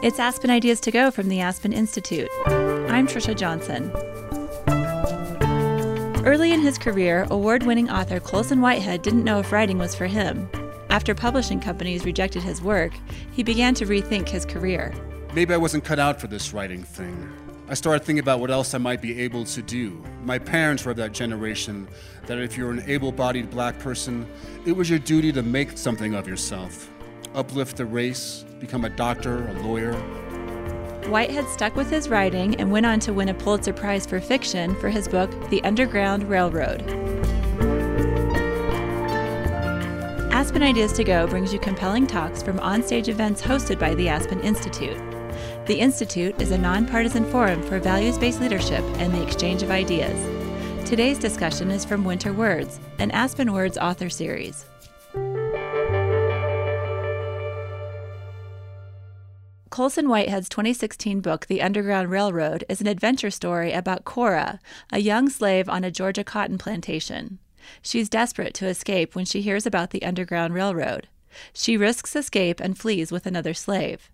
It's Aspen Ideas to Go from the Aspen Institute. I'm Trisha Johnson. Early in his career, award winning author Colson Whitehead didn't know if writing was for him. After publishing companies rejected his work, he began to rethink his career. Maybe I wasn't cut out for this writing thing. I started thinking about what else I might be able to do. My parents were of that generation that if you're an able bodied black person, it was your duty to make something of yourself, uplift the race, become a doctor, a lawyer. Whitehead stuck with his writing and went on to win a Pulitzer Prize for fiction for his book, The Underground Railroad. Aspen Ideas to Go brings you compelling talks from onstage events hosted by the Aspen Institute. The Institute is a nonpartisan forum for values based leadership and the exchange of ideas. Today's discussion is from Winter Words, an Aspen Words author series. Colson Whitehead's 2016 book, The Underground Railroad, is an adventure story about Cora, a young slave on a Georgia cotton plantation. She's desperate to escape when she hears about the Underground Railroad. She risks escape and flees with another slave.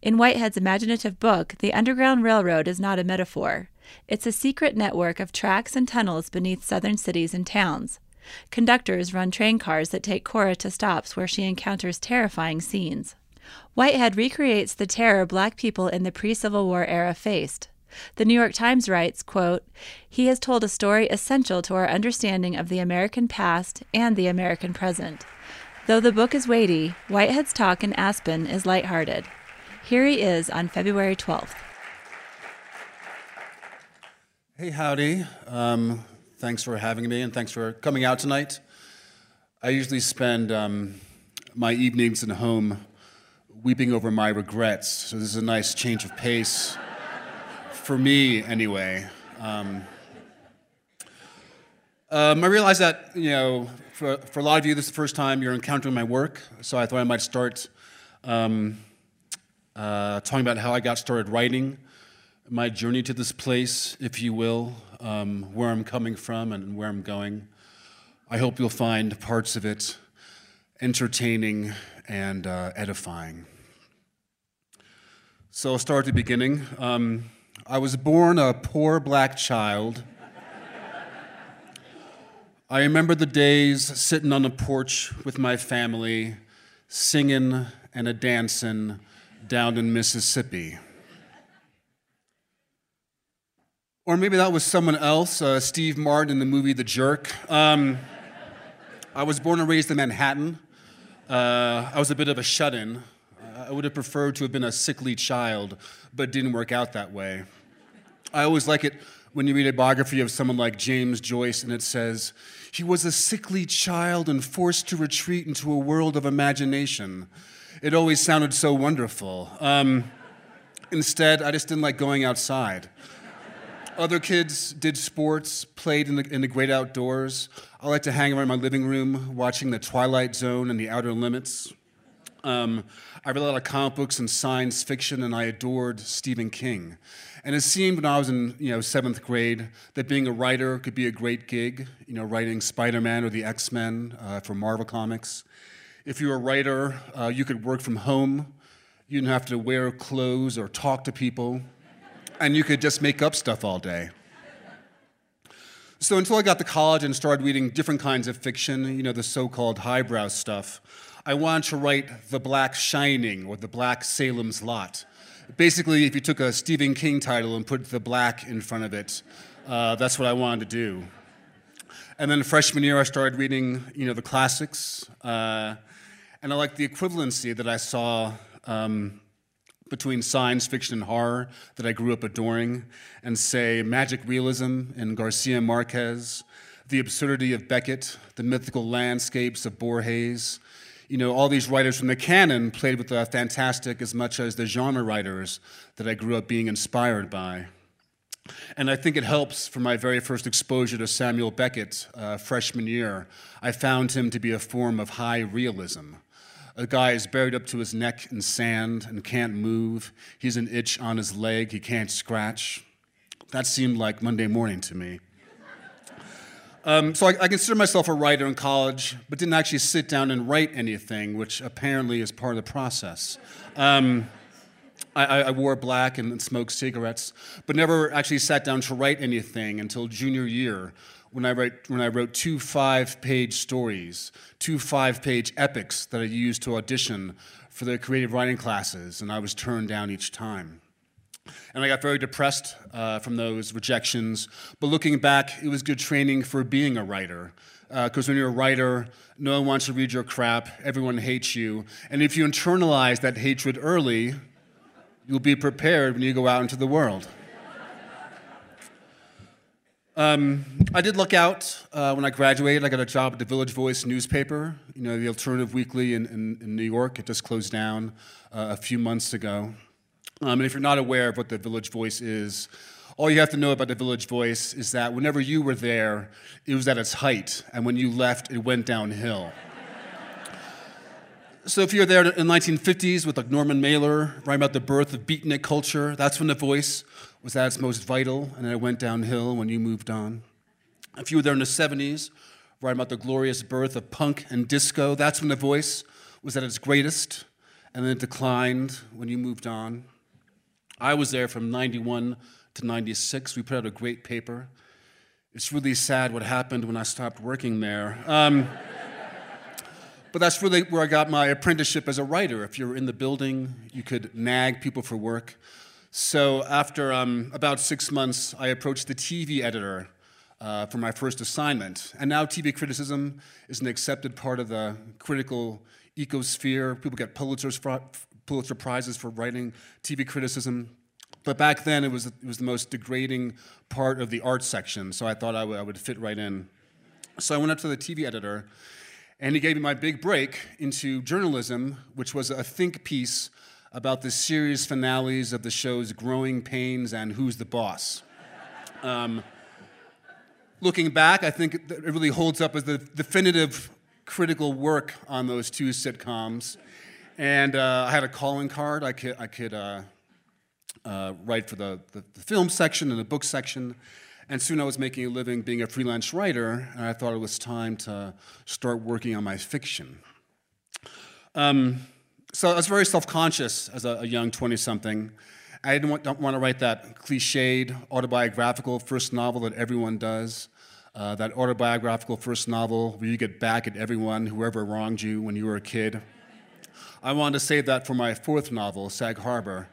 In Whitehead's imaginative book, the Underground Railroad is not a metaphor. It's a secret network of tracks and tunnels beneath southern cities and towns. Conductors run train cars that take Cora to stops where she encounters terrifying scenes. Whitehead recreates the terror black people in the pre Civil War era faced. The New York Times writes, quote, He has told a story essential to our understanding of the American past and the American present. Though the book is weighty, Whitehead's talk in Aspen is lighthearted. Here he is on February 12th. Hey, howdy. Um, thanks for having me and thanks for coming out tonight. I usually spend um, my evenings at home weeping over my regrets, so this is a nice change of pace for me, anyway. Um, um, I realize that, you know, for, for a lot of you, this is the first time you're encountering my work, so I thought I might start um, uh, talking about how I got started writing, my journey to this place, if you will, um, where I'm coming from and where I'm going. I hope you'll find parts of it entertaining and uh, edifying. So I'll start at the beginning. Um, I was born a poor black child. I remember the days sitting on the porch with my family, singing and a dancing down in Mississippi. Or maybe that was someone else, uh, Steve Martin in the movie The Jerk. Um, I was born and raised in Manhattan. Uh, I was a bit of a shut in. I would have preferred to have been a sickly child, but didn't work out that way. I always like it when you read a biography of someone like James Joyce and it says, he was a sickly child and forced to retreat into a world of imagination. It always sounded so wonderful. Um, instead, I just didn't like going outside. Other kids did sports, played in the, in the great outdoors. I like to hang around my living room watching The Twilight Zone and The Outer Limits. Um, I read a lot of comic books and science fiction, and I adored Stephen King. And it seemed when I was in you know seventh grade that being a writer could be a great gig. You know, writing Spider-Man or the X-Men uh, for Marvel Comics. If you were a writer, uh, you could work from home. You didn't have to wear clothes or talk to people, and you could just make up stuff all day. So until I got to college and started reading different kinds of fiction, you know, the so-called highbrow stuff, I wanted to write The Black Shining or The Black Salem's Lot. Basically, if you took a Stephen King title and put the black in front of it, uh, that's what I wanted to do. And then freshman year, I started reading, you know, the classics, uh, and I liked the equivalency that I saw um, between science fiction and horror that I grew up adoring, and say magic realism in Garcia Marquez, the absurdity of Beckett, the mythical landscapes of Borges, you know, all these writers from the canon played with the fantastic as much as the genre writers that I grew up being inspired by. And I think it helps for my very first exposure to Samuel Beckett, uh, freshman year. I found him to be a form of high realism. A guy is buried up to his neck in sand and can't move. He's an itch on his leg, he can't scratch. That seemed like Monday morning to me. Um, so I, I, consider myself a writer in college, but didn't actually sit down and write anything, which apparently is part of the process. Um, I, I, wore black and smoked cigarettes, but never actually sat down to write anything until junior year when I, write, when I wrote two five page stories, two five page epics that I used to audition for the creative writing classes, and I was turned down each time. And I got very depressed uh, from those rejections. But looking back, it was good training for being a writer. Because uh, when you're a writer, no one wants to read your crap, everyone hates you. And if you internalize that hatred early, you'll be prepared when you go out into the world. Um, I did look out uh, when I graduated. I got a job at the Village Voice newspaper, you know, the alternative weekly in, in, in New York. It just closed down uh, a few months ago. Um, and if you're not aware of what the Village Voice is, all you have to know about the Village Voice is that whenever you were there, it was at its height, and when you left, it went downhill. so if you were there in the 1950s with like Norman Mailer, writing about the birth of beatnik culture, that's when the Voice was at its most vital, and then it went downhill when you moved on. If you were there in the 70s, writing about the glorious birth of punk and disco, that's when the Voice was at its greatest, and then it declined when you moved on. I was there from 91 to 96. We put out a great paper. It's really sad what happened when I stopped working there. Um, but that's really where I got my apprenticeship as a writer. If you were in the building, you could nag people for work. So after um, about six months, I approached the TV editor uh, for my first assignment. And now TV criticism is an accepted part of the critical ecosphere. People get Pulitzer's Pulitzer Prizes for writing TV criticism. But back then, it was, it was the most degrading part of the art section, so I thought I, would fit right in. So I went up to the TV editor, and he gave me my big break into journalism, which was a think piece about the series finales of the shows Growing Pains and Who's the Boss. Um, looking back, I think it really holds up as the definitive critical work on those two sitcoms. And uh, I had a calling card. I could, I could uh, uh, write for the, the, the, film section and the book section. And soon I was making a living being a freelance writer, and I thought it was time to start working on my fiction. Um, so I was very self conscious as a, a young 20 something. I didn't want, want, to write that cliched autobiographical first novel that everyone does. Uh, that autobiographical first novel where you get back at everyone, whoever wronged you when you were a kid. I wanted to save that for my fourth novel, Sag Harbor.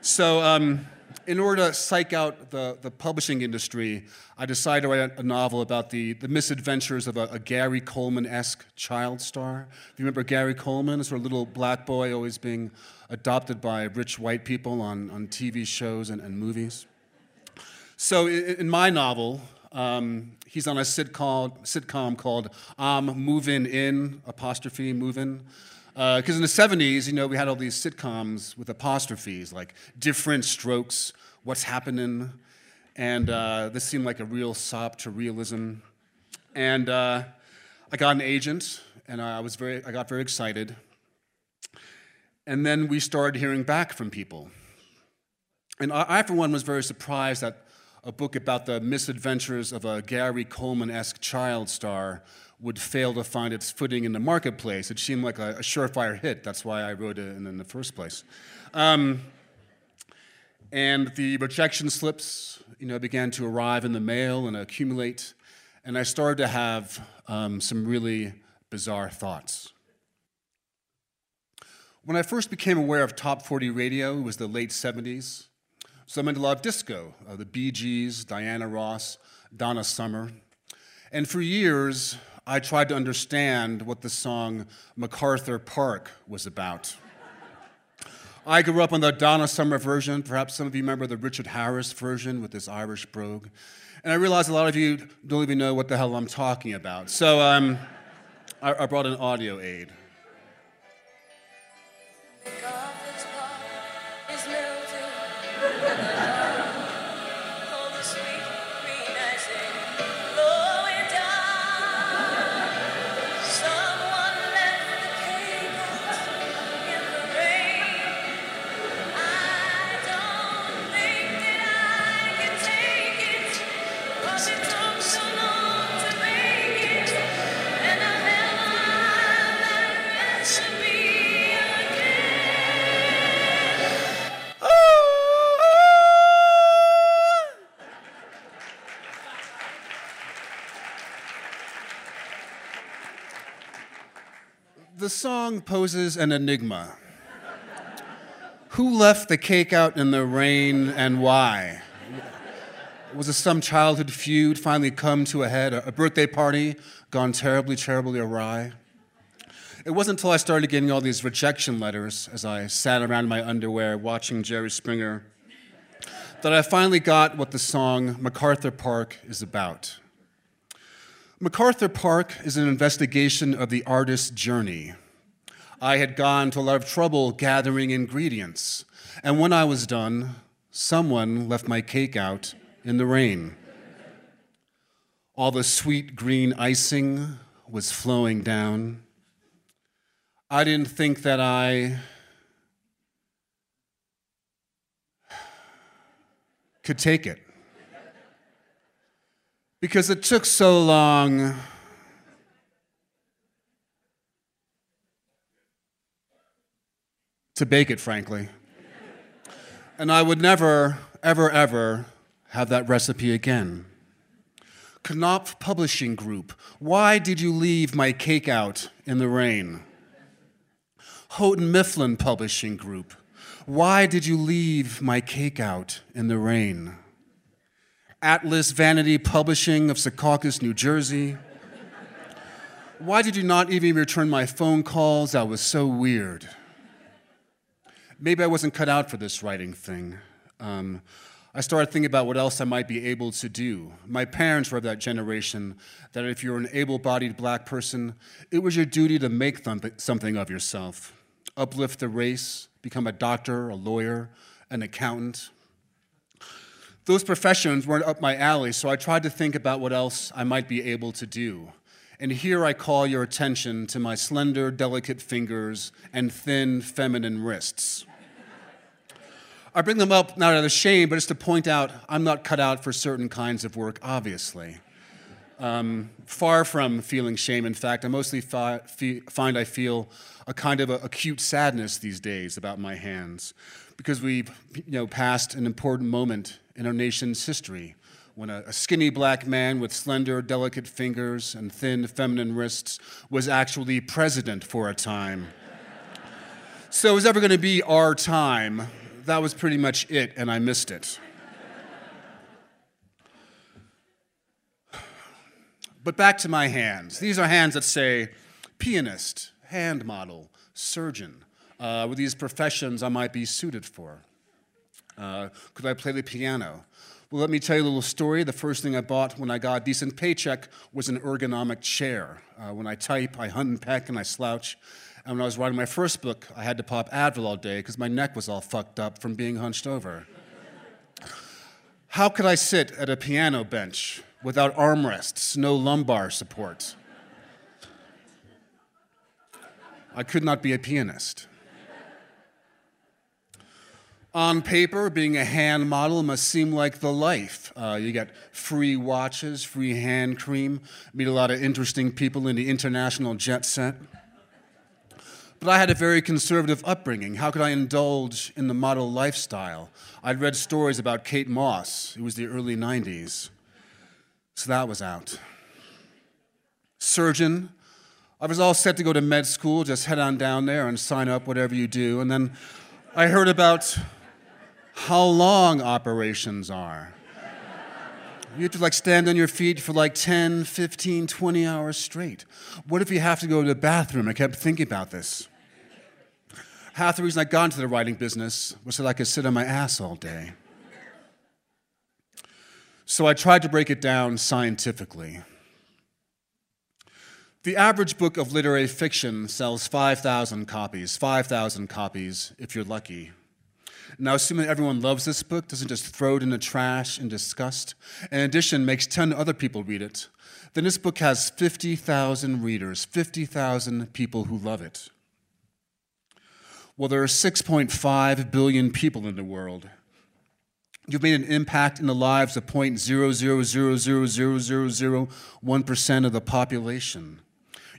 So, um, in order to psych out the, the publishing industry, I decided to write a novel about the, the misadventures of a, a Gary Coleman esque child star. If you remember Gary Coleman, a sort of little black boy always being adopted by rich white people on, on TV shows and, and movies. So, in, in my novel, um, he's on a sitcom, sitcom called I'm Moving In, apostrophe, Moving. Because uh, in the 70s, you know, we had all these sitcoms with apostrophes, like different strokes, what's happening. And uh, this seemed like a real sop to realism. And uh, I got an agent, and I, was very, I got very excited. And then we started hearing back from people. And I, I for one, was very surprised that a book about the misadventures of a Gary Coleman esque child star would fail to find its footing in the marketplace. It seemed like a, a surefire hit. That's why I wrote it in, in the first place. Um, and the rejection slips, you know, began to arrive in the mail and accumulate. And I started to have um, some really bizarre thoughts. When I first became aware of top 40 radio, it was the late 70s. So I'm into a lot of disco, uh, the Bee Gees, Diana Ross, Donna Summer. And for years, I tried to understand what the song MacArthur Park was about. I grew up on the Donna Summer version. Perhaps some of you remember the Richard Harris version with this Irish brogue. And I realize a lot of you don't even know what the hell I'm talking about. So um, I, I brought an audio aid. Song poses an enigma. Who left the cake out in the rain and why? Was it some childhood feud finally come to a head, a birthday party gone terribly, terribly awry? It wasn't until I started getting all these rejection letters as I sat around in my underwear watching Jerry Springer that I finally got what the song MacArthur Park is about. MacArthur Park is an investigation of the artist's journey. I had gone to a lot of trouble gathering ingredients, and when I was done, someone left my cake out in the rain. All the sweet green icing was flowing down. I didn't think that I could take it. Because it took so long to bake it, frankly. And I would never, ever, ever have that recipe again. Knopf Publishing Group, why did you leave my cake out in the rain? Houghton Mifflin Publishing Group, why did you leave my cake out in the rain? Atlas Vanity Publishing of Secaucus, New Jersey, why did you not even return my phone calls? That was so weird. Maybe I wasn't cut out for this writing thing. Um, I started thinking about what else I might be able to do. My parents were of that generation that if you're an able bodied black person, it was your duty to make something of yourself, uplift the race, become a doctor, a lawyer, an accountant. Those professions weren't up my alley, so I tried to think about what else I might be able to do. And here I call your attention to my slender, delicate fingers and thin, feminine wrists. I bring them up not out of shame, but just to point out I'm not cut out for certain kinds of work, obviously. Um, far from feeling shame, in fact, I mostly fi- find I feel a kind of a acute sadness these days about my hands because we've you know, passed an important moment in our nation's history when a, a skinny black man with slender, delicate fingers and thin, feminine wrists was actually president for a time. so, it was ever going to be our time that was pretty much it, and I missed it. But back to my hands. These are hands that say pianist, hand model, surgeon. Uh, with these professions I might be suited for. Uh, could I play the piano? Well, let me tell you a little story. The first thing I bought when I got a decent paycheck was an ergonomic chair. Uh, when I type, I hunt and peck and I slouch. And when I was writing my first book, I had to pop Advil all day because my neck was all fucked up from being hunched over. How could I sit at a piano bench without armrests, no lumbar support? I could not be a pianist. On paper, being a hand model must seem like the life. Uh, you get free watches, free hand cream, meet a lot of interesting people in the international jet set. But I had a very conservative upbringing. How could I indulge in the model lifestyle? I'd read stories about Kate Moss. It was the early 90s. So that was out. Surgeon. I was all set to go to med school, just head on down there and sign up, whatever you do. And then I heard about how long operations are. You have to like stand on your feet for like 10, 15, 20 hours straight. What if you have to go to the bathroom? I kept thinking about this half the reason I got into the writing business was so that I could sit on my ass all day. So I tried to break it down scientifically. The average book of literary fiction sells 5,000 copies, 5,000 copies if you're lucky. Now, assuming everyone loves this book, doesn't just throw it in the trash in disgust, in addition, makes 10 other people read it, then this book has 50,000 readers, 50,000 people who love it. Well, there are 6.5 billion people in the world. You've made an impact in the lives of 0.0000001% of the population.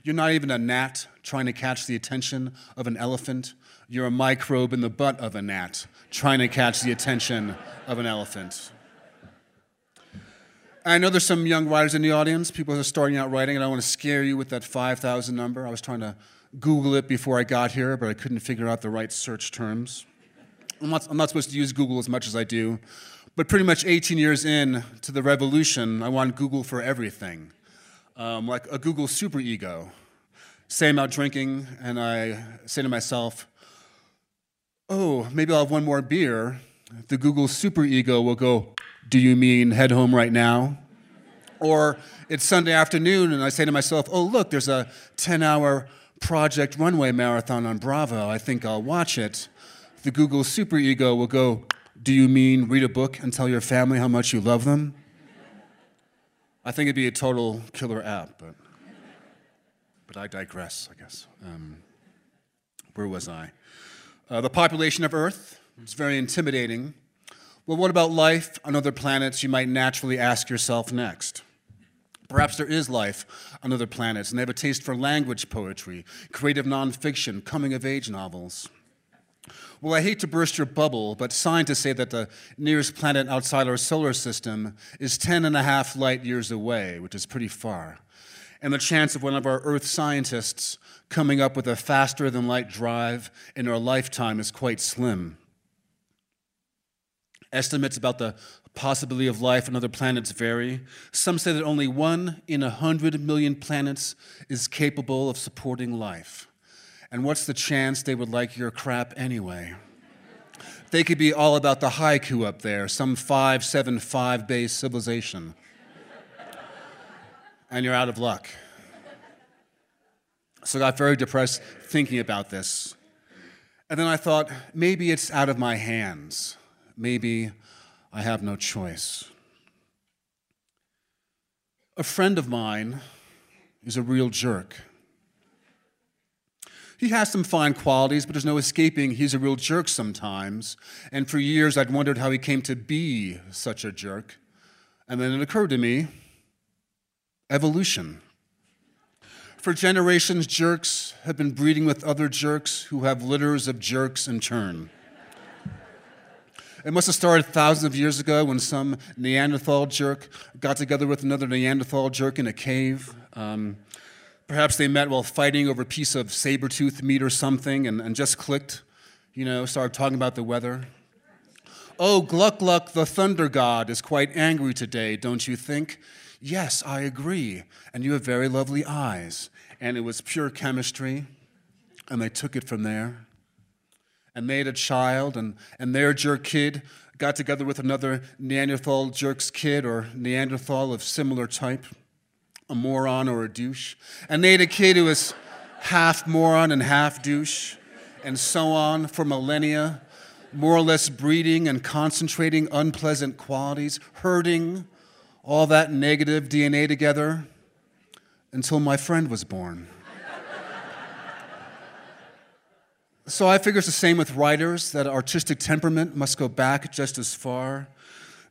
You're not even a gnat trying to catch the attention of an elephant. You're a microbe in the butt of a gnat trying to catch the attention of an elephant. I know there's some young writers in the audience, people who are starting out writing, and I want to scare you with that 5,000 number. I was trying to Google it before I got here, but I couldn't figure out the right search terms. I'm not, I'm not supposed to use Google as much as I do, but pretty much 18 years in to the revolution, I want Google for everything. Um, like a Google superego. Say I'm out drinking, and I say to myself, oh, maybe I'll have one more beer. The Google superego will go, do you mean head home right now? Or it's Sunday afternoon, and I say to myself, oh, look, there's a 10 hour Project Runway marathon on Bravo. I think I'll watch it. The Google superego will go, Do you mean read a book and tell your family how much you love them? I think it'd be a total killer app, but, but I digress, I guess. Um, where was I? Uh, the population of Earth is very intimidating. Well, what about life on other planets, you might naturally ask yourself next? Perhaps there is life on other planets, and they have a taste for language poetry, creative nonfiction, coming of age novels. Well, I hate to burst your bubble, but scientists say that the nearest planet outside our solar system is 10 and a half light years away, which is pretty far. And the chance of one of our Earth scientists coming up with a faster than light drive in our lifetime is quite slim. Estimates about the possibility of life on other planets vary. Some say that only one in a hundred million planets is capable of supporting life. And what's the chance they would like your crap anyway? They could be all about the haiku up there, some 575 base civilization. And you're out of luck. So I got very depressed thinking about this. And then I thought, maybe it's out of my hands. Maybe I have no choice. A friend of mine is a real jerk. He has some fine qualities, but there's no escaping he's a real jerk sometimes. And for years, I'd wondered how he came to be such a jerk. And then it occurred to me evolution. For generations, jerks have been breeding with other jerks who have litters of jerks in turn. It must have started thousands of years ago when some Neanderthal jerk got together with another Neanderthal jerk in a cave. Um, perhaps they met while fighting over a piece of saber tooth meat or something and, and just clicked, you know, started talking about the weather. Oh, Gluck Gluck, the thunder god, is quite angry today, don't you think? Yes, I agree. And you have very lovely eyes. And it was pure chemistry. And they took it from there and made a child, and, and their jerk kid got together with another Neanderthal jerk's kid or Neanderthal of similar type, a moron or a douche, and they had a kid who was half moron and half douche, and so on for millennia, more or less breeding and concentrating unpleasant qualities, herding all that negative DNA together until my friend was born. So I figure it's the same with writers, that artistic temperament must go back just as far.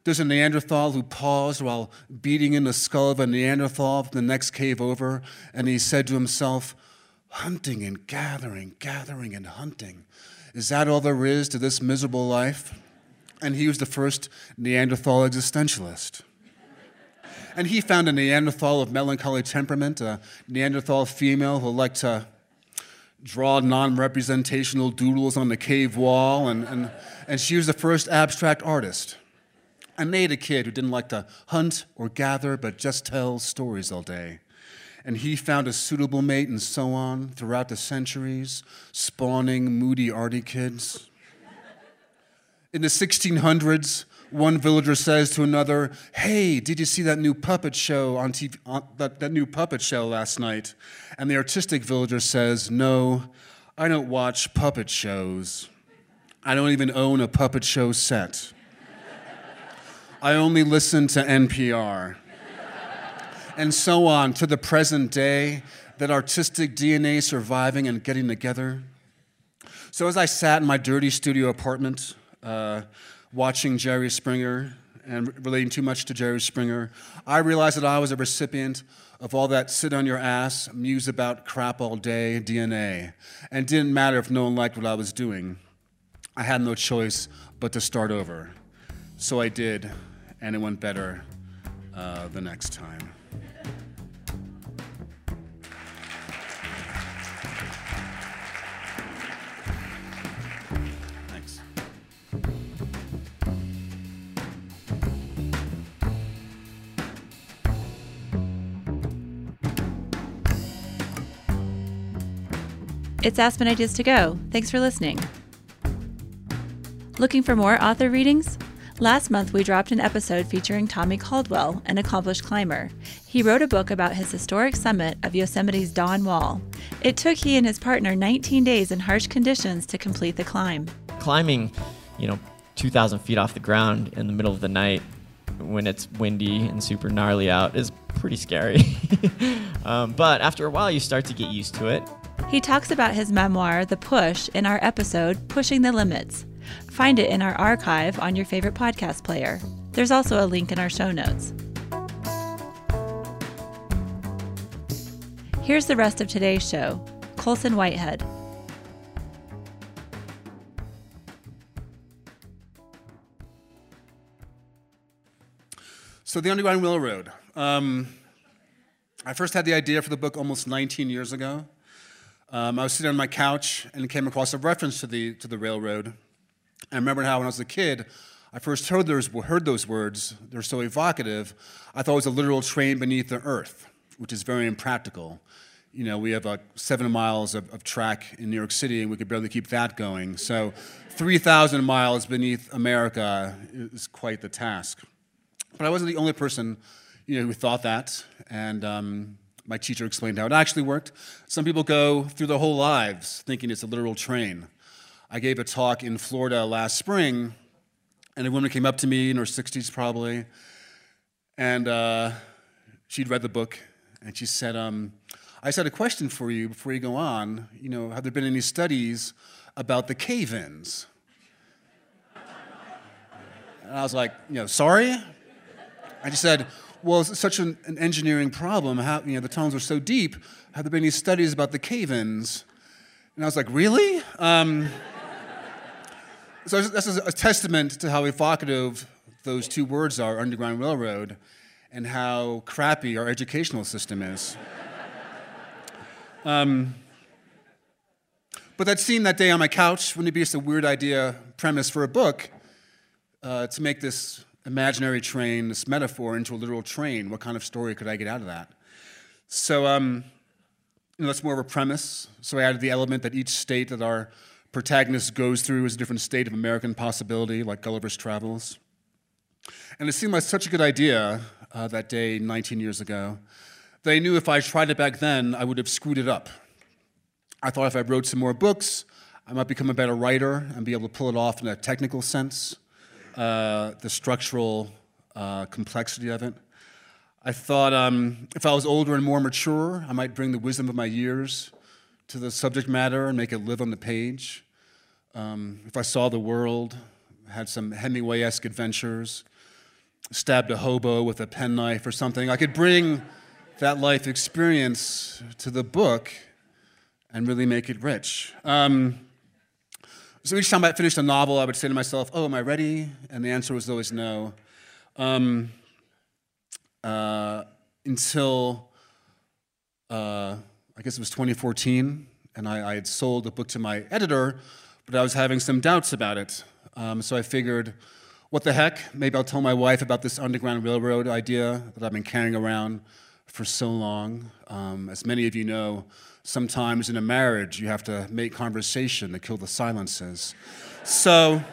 There's a Neanderthal who paused while beating in the skull of a Neanderthal from the next cave over, and he said to himself, Hunting and gathering, gathering and hunting. Is that all there is to this miserable life? And he was the first Neanderthal existentialist. And he found a Neanderthal of melancholy temperament, a Neanderthal female who liked to draw non representational doodles on the cave wall, and, and, and she was the first abstract artist. A kid who didn't like to hunt or gather, but just tell stories all day. And he found a suitable mate and so on throughout the centuries, spawning moody arty kids. In the 1600s, one villager says to another, Hey, did you see that new puppet show on TV, on, that, that new puppet show last night? And the artistic villager says, No, I don't watch puppet shows. I don't even own a puppet show set. I only listen to NPR. and so on to the present day, that artistic DNA surviving and getting together. So as I sat in my dirty studio apartment, uh, watching Jerry Springer and relating too much to Jerry Springer, I realized that I was a recipient of all that sit on your ass, muse about crap all day DNA. And didn't matter if no one liked what I was doing. I had no choice but to start over. So I did, and it went better uh, the next time. It's Aspen Ideas to Go. Thanks for listening. Looking for more author readings? Last month, we dropped an episode featuring Tommy Caldwell, an accomplished climber. He wrote a book about his historic summit of Yosemite's Dawn Wall. It took he and his partner 19 days in harsh conditions to complete the climb. Climbing, you know, 2,000 feet off the ground in the middle of the night when it's windy and super gnarly out is pretty scary. um, but after a while, you start to get used to it. He talks about his memoir, The Push, in our episode, Pushing the Limits. Find it in our archive on your favorite podcast player. There's also a link in our show notes. Here's the rest of today's show Colson Whitehead. So, the Underground Railroad. Um, I first had the idea for the book almost 19 years ago. Um, I was sitting on my couch and came across a reference to the, to the railroad. I remember how when I was a kid, I first heard those, heard those words. They're so evocative. I thought it was a literal train beneath the earth, which is very impractical. You know, we have uh, seven miles of, of track in New York City, and we could barely keep that going. So, 3,000 miles beneath America is quite the task. But I wasn't the only person, you know, who thought that. And um, my teacher explained how it actually worked. Some people go through their whole lives thinking it's a literal train. I gave a talk in Florida last spring, and a woman came up to me in her 60s probably, and uh, she'd read the book, and she said, um, I just had a question for you before you go on. You know, have there been any studies about the cave-ins? And I was like, you know, sorry? I just said, well, it's such an, an engineering problem. How, you know, the tunnels are so deep. Have there been any studies about the cave-ins? And I was like, really? Um, so this is a testament to how evocative those two words are, Underground Railroad, and how crappy our educational system is. Um, but that scene that day on my couch, wouldn't it be just a weird idea, premise for a book, uh, to make this imaginary train, this metaphor, into a literal train. What kind of story could I get out of that? So um, you know, that's more of a premise. So I added the element that each state that our protagonist goes through is a different state of American possibility, like Gulliver's Travels. And it seemed like such a good idea uh, that day 19 years ago I knew if I tried it back then, I would have screwed it up. I thought if I wrote some more books, I might become a better writer and be able to pull it off in a technical sense uh, the structural uh, complexity of it. I thought um, if I was older and more mature, I might bring the wisdom of my years to the subject matter and make it live on the page. Um, if I saw the world, had some Hemingway esque adventures, stabbed a hobo with a penknife or something, I could bring that life experience to the book and really make it rich. Um, so each time I finished a novel, I would say to myself, Oh, am I ready? And the answer was always no. Um, uh, until uh, I guess it was 2014, and I, I, had sold the book to my editor, but I was having some doubts about it. Um, so I figured, what the heck? Maybe I'll tell my wife about this Underground Railroad idea that I've been carrying around for so long. Um, as many of you know, sometimes in a marriage you have to make conversation to kill the silences. So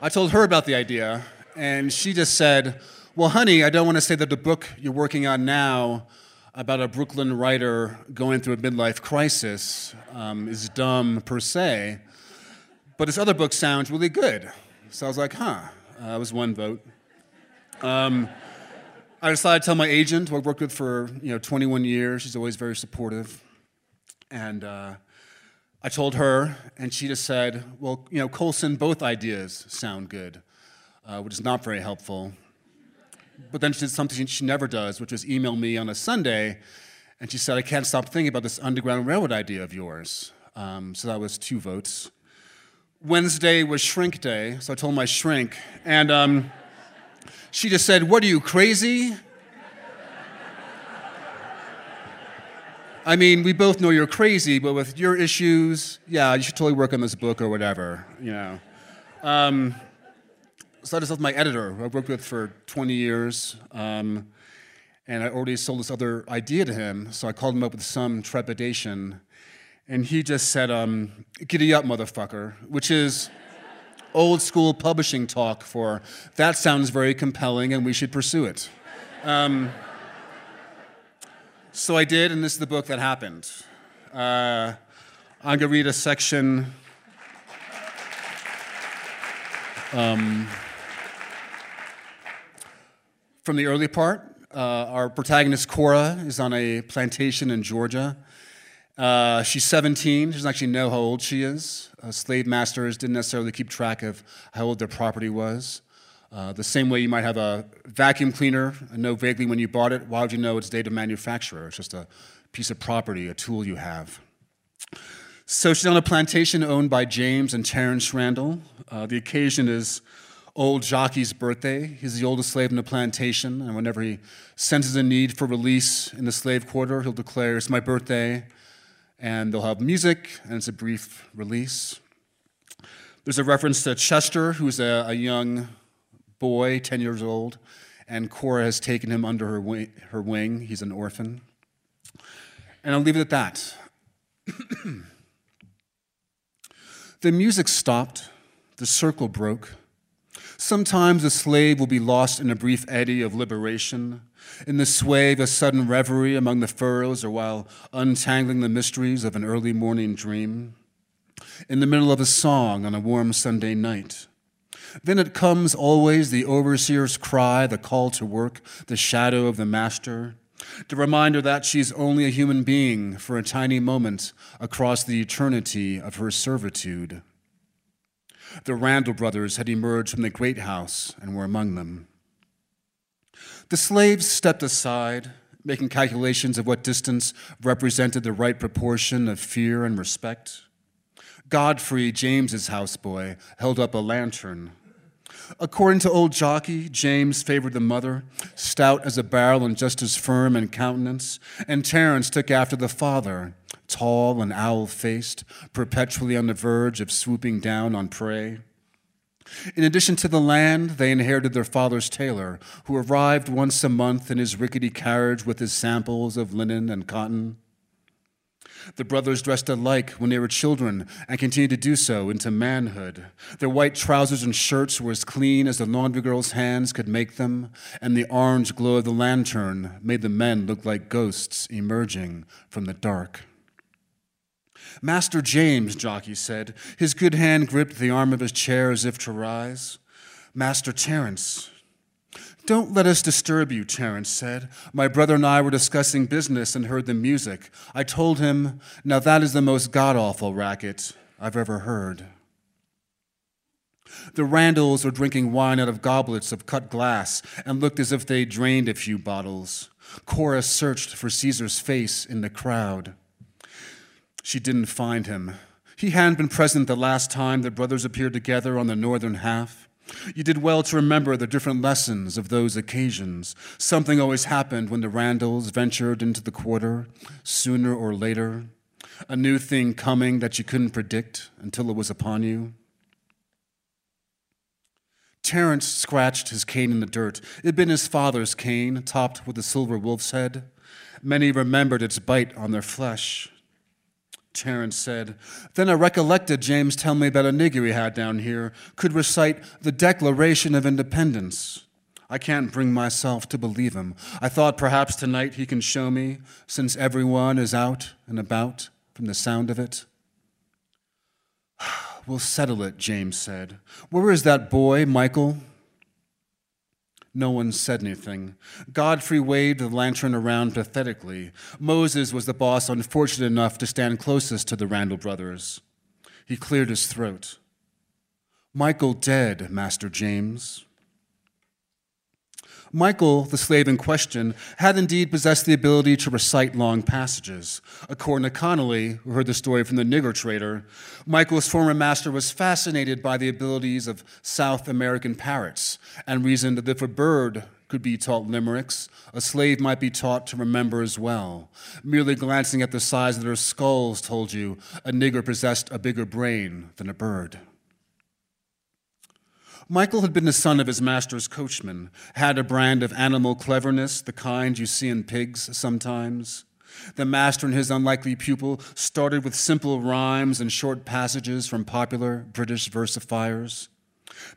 I told her about the idea, and she just said, Well, honey, I don't want to say that the book you're working on now about a Brooklyn writer going through a midlife crisis um, is dumb per se, but this other book sounds really good. So I was like, Huh, uh, that was one vote. Um, I decided to tell my agent, who I've worked with for you know 21 years. She's always very supportive, and uh, I told her, and she just said, "Well, you know, Colson, both ideas sound good," uh, which is not very helpful. But then she did something she never does, which was email me on a Sunday, and she said, "I can't stop thinking about this Underground Railroad idea of yours." Um, so that was two votes. Wednesday was Shrink Day, so I told my shrink, and. Um, she just said, What are you, crazy? I mean, we both know you're crazy, but with your issues, yeah, you should totally work on this book or whatever, you know. Um, so I just left my editor, who I've worked with for 20 years, um, and I already sold this other idea to him, so I called him up with some trepidation, And he just said, um, Giddy up, motherfucker, which is old school publishing talk for that sounds very compelling and we should pursue it. Um, so I did, and this is the book that happened. Uh, I'm going to read a section. Um, from the early part, uh, our protagonist Cora is on a plantation in Georgia. Uh, she's 17. She doesn't actually know how old she is. Uh, slave masters didn't necessarily keep track of how old their property was. Uh, the same way you might have a vacuum cleaner and know vaguely when you bought it, why would you know its date of manufacturer? It's just a piece of property, a tool you have. So she's on a plantation owned by James and Terrance Randall. Uh, the occasion is old Jockey's birthday. He's the oldest slave in the plantation, and whenever he senses a need for release in the slave quarter, he'll declare, It's my birthday, and they'll have music, and it's a brief release. There's a reference to Chester, who's a, a young boy, 10 years old, and Cora has taken him under her. Her wing. He's an orphan. And I'll leave it at that. the music stopped, the circle broke. Sometimes a slave will be lost in a brief eddy of liberation, in the sway of a sudden reverie among the furrows, or while untangling the mysteries of an early morning dream, in the middle of a song on a warm Sunday night. Then it comes always the overseer's cry, the call to work, the shadow of the master, the reminder that she's only a human being for a tiny moment across the eternity of her servitude. The Randall brothers had emerged from the great house and were among them. The slaves stepped aside, making calculations of what distance represented the right proportion of fear and respect. Godfrey, James's houseboy, held up a lantern. According to old jockey, James favored the mother, stout as a barrel and just as firm in countenance, and Terrance took after the father, tall and owl faced, perpetually on the verge of swooping down on prey. In addition to the land, they inherited their father's tailor, who arrived once a month in his rickety carriage with his samples of linen and cotton. The brothers dressed alike when they were children and continued to do so into manhood. Their white trousers and shirts were as clean as the laundry girl's hands could make them, and the orange glow of the lantern made the men look like ghosts emerging from the dark. Master James, Jockey said. His good hand gripped the arm of his chair as if to rise. Master Terrance. Don't let us disturb you, Terrance said. My brother and I were discussing business and heard the music. I told him, Now that is the most god awful racket I've ever heard. The Randalls were drinking wine out of goblets of cut glass and looked as if they drained a few bottles. Cora searched for Caesar's face in the crowd. She didn't find him. He hadn't been present the last time the brothers appeared together on the northern half. You did well to remember the different lessons of those occasions. Something always happened when the Randalls ventured into the quarter, sooner or later. A new thing coming that you couldn't predict until it was upon you. Terrance scratched his cane in the dirt. It had been his father's cane, topped with a silver wolf's head. Many remembered its bite on their flesh. Terrance said. Then I recollected James telling me about a nigger he had down here, could recite the Declaration of Independence. I can't bring myself to believe him. I thought perhaps tonight he can show me, since everyone is out and about from the sound of it. We'll settle it, James said. Where is that boy, Michael? No one said anything. Godfrey waved the lantern around pathetically. Moses was the boss unfortunate enough to stand closest to the Randall brothers. He cleared his throat. Michael dead, Master James. Michael, the slave in question, had indeed possessed the ability to recite long passages. According to Connelly, who heard the story from the nigger trader, Michael's former master was fascinated by the abilities of South American parrots and reasoned that if a bird could be taught limericks, a slave might be taught to remember as well. Merely glancing at the size of their skulls told you a nigger possessed a bigger brain than a bird. Michael had been the son of his master's coachman, had a brand of animal cleverness, the kind you see in pigs sometimes. The master and his unlikely pupil started with simple rhymes and short passages from popular British versifiers.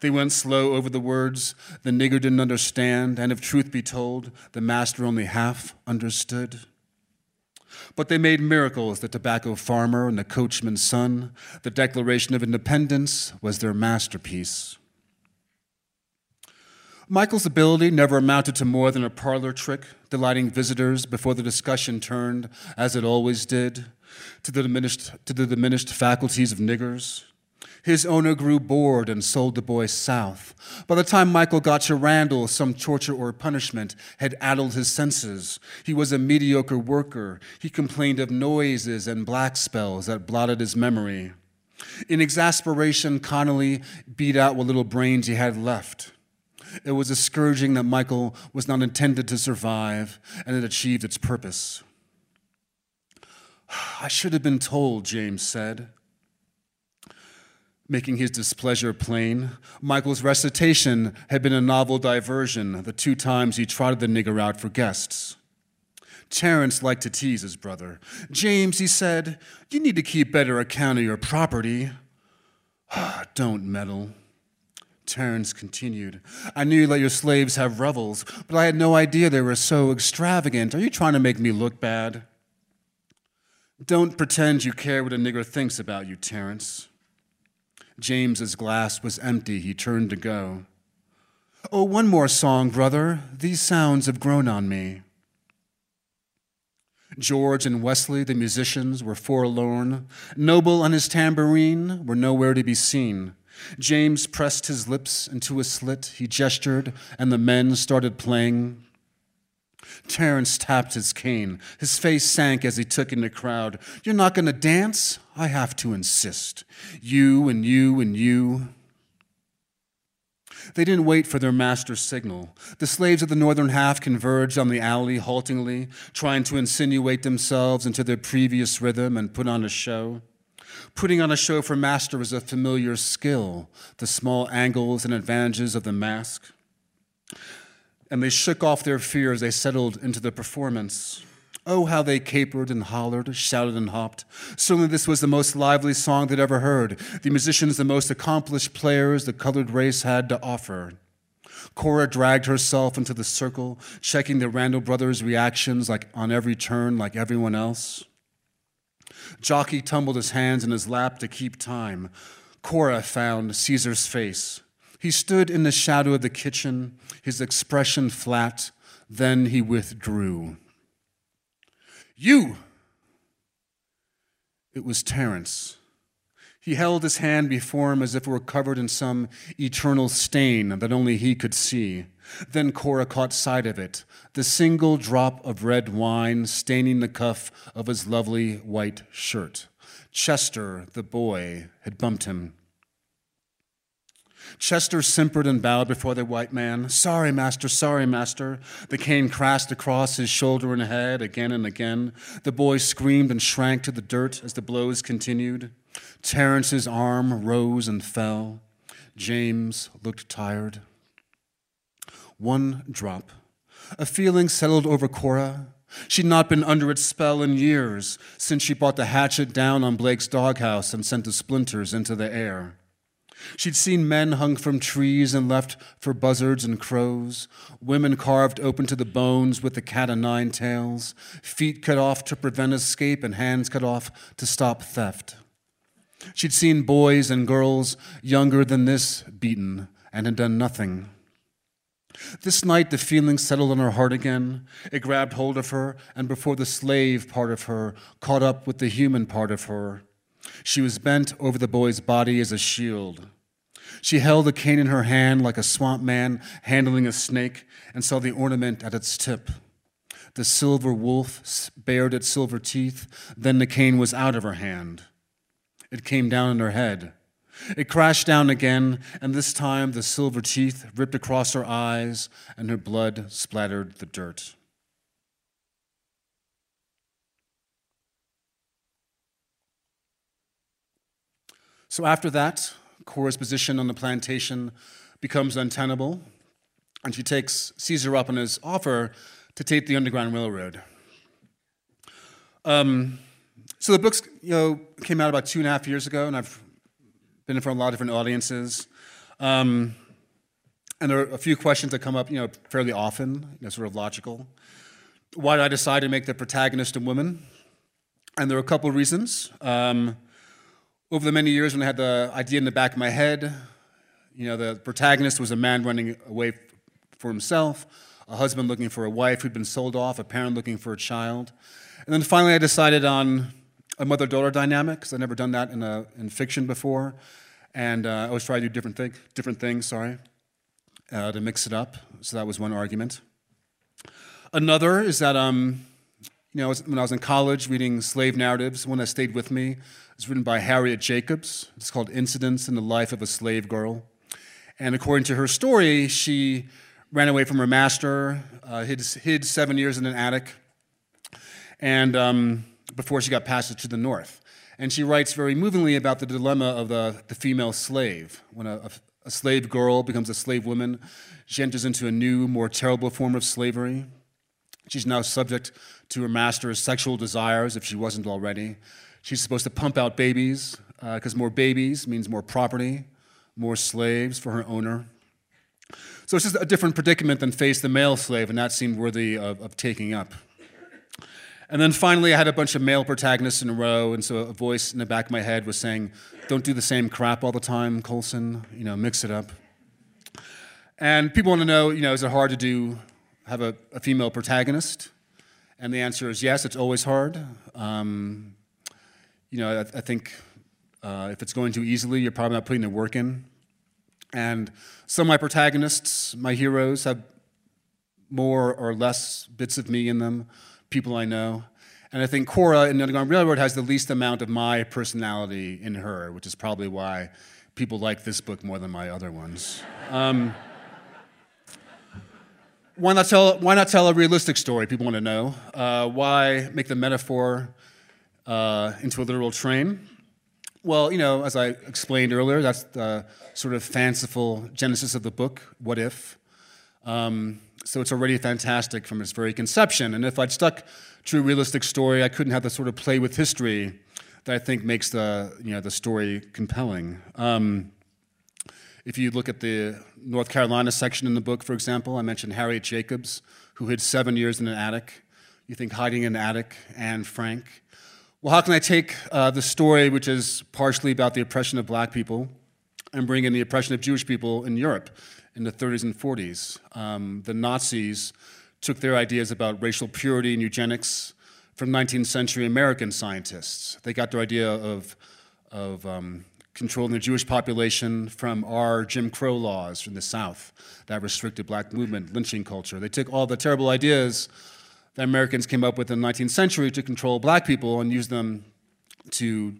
They went slow over the words the nigger didn't understand, and if truth be told, the master only half understood. But they made miracles, the tobacco farmer and the coachman's son. The Declaration of Independence was their masterpiece. Michael's ability never amounted to more than a parlor trick, delighting visitors before the discussion turned, as it always did, to the diminished, to the diminished faculties of niggers. His owner grew bored and sold the boy south. By the time Michael got to Randall, some torture or punishment had addled his senses. He was a mediocre worker. He complained of noises and black spells that blotted his memory. In exasperation, Connelly beat out what little brains he had left. It was a scourging that Michael was not intended to survive, and it achieved its purpose. I should have been told, James said making his displeasure plain. Michael's recitation had been a novel diversion the two times he trotted the nigger out for guests. Terrance liked to tease his brother. James, he said, you need to keep better account of your property. Don't meddle. Terrance continued, I knew you let your slaves have revels, but I had no idea they were so extravagant. Are you trying to make me look bad? Don't pretend you care what a nigger thinks about you, Terrance. James's glass was empty. He turned to go. Oh, one more song, brother. These sounds have grown on me. George and Wesley, the musicians, were forlorn. Noble and his tambourine were nowhere to be seen. James pressed his lips into a slit. He gestured, and the men started playing. Terrance tapped his cane. His face sank as he took in the crowd. You're not going to dance? I have to insist. You and you and you. They didn't wait for their master's signal. The slaves of the northern half converged on the alley haltingly, trying to insinuate themselves into their previous rhythm and put on a show. Putting on a show for master was a familiar skill, the small angles and advantages of the mask and they shook off their fear as they settled into the performance. Oh, how they capered and hollered, shouted and hopped. Certainly, this was the most lively song they'd ever heard. The musicians, the most accomplished players the colored race had to offer. Cora dragged herself into the circle, checking the Randall brothers' reactions like on every turn, like everyone else. Jockey tumbled his hands in his lap to keep time. Cora found Caesar's face. He stood in the shadow of the kitchen, his expression flat. Then he withdrew. You! It was Terrance. He held his hand before him as if it were covered in some eternal stain that only he could see. Then Cora caught sight of it the single drop of red wine staining the cuff of his lovely white shirt. Chester, the boy, had bumped him. Chester simpered and bowed before the white man. Sorry, master, sorry, master. The cane crashed across his shoulder and head again and again. The boy screamed and shrank to the dirt as the blows continued. Terrance's arm rose and fell. James looked tired. One drop. A feeling settled over Cora. She'd not been under its spell in years since she brought the hatchet down on Blake's doghouse and sent the splinters into the air. She'd seen men hung from trees and left for buzzards and crows, women carved open to the bones with the cat o' nine tails, feet cut off to prevent escape, and hands cut off to stop theft. She'd seen boys and girls younger than this beaten and had done nothing. This night, the feeling settled on her heart again. It grabbed hold of her, and before the slave part of her caught up with the human part of her, she was bent over the boy's body as a shield. She held a cane in her hand like a swamp man handling a snake and saw the ornament at its tip. The silver wolf bared its silver teeth, then the cane was out of her hand. It came down on her head. It crashed down again, and this time the silver teeth ripped across her eyes and her blood splattered the dirt. So after that, Cora's position on the plantation becomes untenable, and she takes Caesar up on his offer to take the Underground Railroad. Um, so the books, you know, came out about two and a half years ago, and I've been in front of a lot of different audiences. Um, and there are a few questions that come up, you know, fairly often, you know, sort of logical. Why did I decide to make the protagonist a woman? And there are a couple of reasons. Um, over the many years when I had the idea in the back of my head, you know, the protagonist was a man running away for himself, a husband looking for a wife who'd been sold off, a parent looking for a child. And then finally, I decided on a mother daughter dynamic, because I've never done that in, a, in fiction before. And uh, I always try to do different, thing, different things, sorry uh, to mix it up. So that was one argument. Another is that, um, you know, when I was in college reading slave narratives, one that stayed with me was written by Harriet Jacobs. It's called Incidents in the Life of a Slave Girl. And according to her story, she ran away from her master, uh, hid, hid, seven years in an attic, and um, before she got passage to the north. And she writes very movingly about the dilemma of the, the female slave. When a, a slave girl becomes a slave woman. She enters into a new, more terrible form of slavery. She's now subject to her master's sexual desires if she wasn't already. She's supposed to pump out babies because uh, more babies means more property, more slaves for her owner. So it's just a different predicament than face the male slave, and that seemed worthy of, of taking up. And then finally, I had a bunch of male protagonists in a row, and so a voice in the back of my head was saying, Don't do the same crap all the time, Colson, you know, mix it up. And people want to know, you know, is it hard to do, have a, a female protagonist? And the answer is yes, it's always hard. Um, you know, I, I think uh, if it's going too easily, you're probably not putting the work in. And some of my protagonists, my heroes, have more or less bits of me in them people I know. And I think Cora in the Underground Railroad has the least amount of my personality in her, which is probably why people like this book more than my other ones. Um, why, not tell, why not tell a realistic story? People want to know. Uh, why make the metaphor uh, into a literal train? Well, you know, as I explained earlier, that's the sort of fanciful genesis of the book, What If? Um, so it's already fantastic from its very conception. And if I'd stuck to a realistic story, I couldn't have the sort of play with history that I think makes the, you know, the story compelling. Um, if you look at the North Carolina section in the book, for example, I mentioned Harriet Jacobs, who hid seven years in an attic. You think hiding in an attic, Anne Frank. Well, how can I take uh, the story, which is partially about the oppression of black people, and bring in the oppression of Jewish people in Europe in the 30s and 40s. Um, the Nazis took their ideas about racial purity and eugenics from 19th century American scientists. They got their idea of, of um, controlling the Jewish population from our Jim Crow laws from the South that restricted black movement, lynching culture. They took all the terrible ideas that Americans came up with in the 19th century to control black people and used them to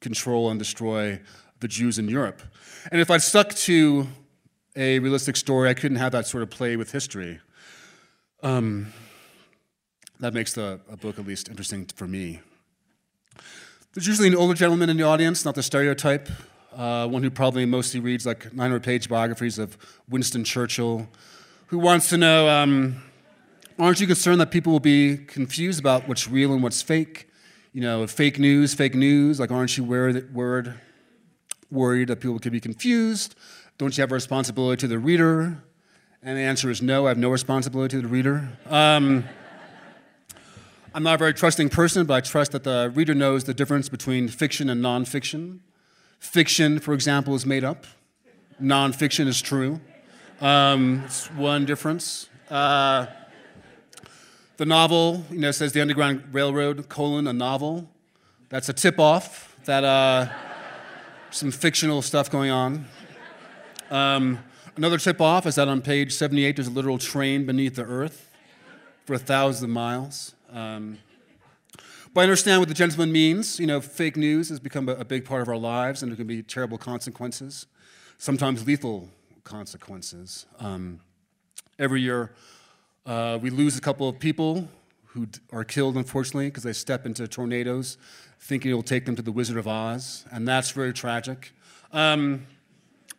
control and destroy the Jews in Europe. And if I'd stuck to a realistic story, I couldn't have that sort of play with history. Um, that makes the book at least interesting for me. There's usually an older gentleman in the audience, not the stereotype, uh, one who probably mostly reads like 900 page biographies of Winston Churchill, who wants to know um, aren't you concerned that people will be confused about what's real and what's fake? You know, fake news, fake news, like aren't you worried, that people could be confused? Don't you have a responsibility to the reader? And the answer is no, I have no responsibility to the reader. Um, I'm not a very trusting person, but I trust that the reader knows the difference between fiction and nonfiction. Fiction, for example, is made up. Nonfiction is true. Um, it's one difference. Uh, the novel, you know, says the Underground Railroad, colon, a novel. That's a tip-off that uh, some fictional stuff going on. Um, another tip off is that on page 78 there's a literal train beneath the earth for a thousand miles. Um, but I understand what the gentleman means. You know, fake news has become a, a big part of our lives, and there can be terrible consequences, sometimes lethal consequences. Um, every year, uh, we lose a couple of people who are killed, unfortunately, because they step into tornadoes thinking it will take them to the Wizard of Oz, and that's very tragic. Um,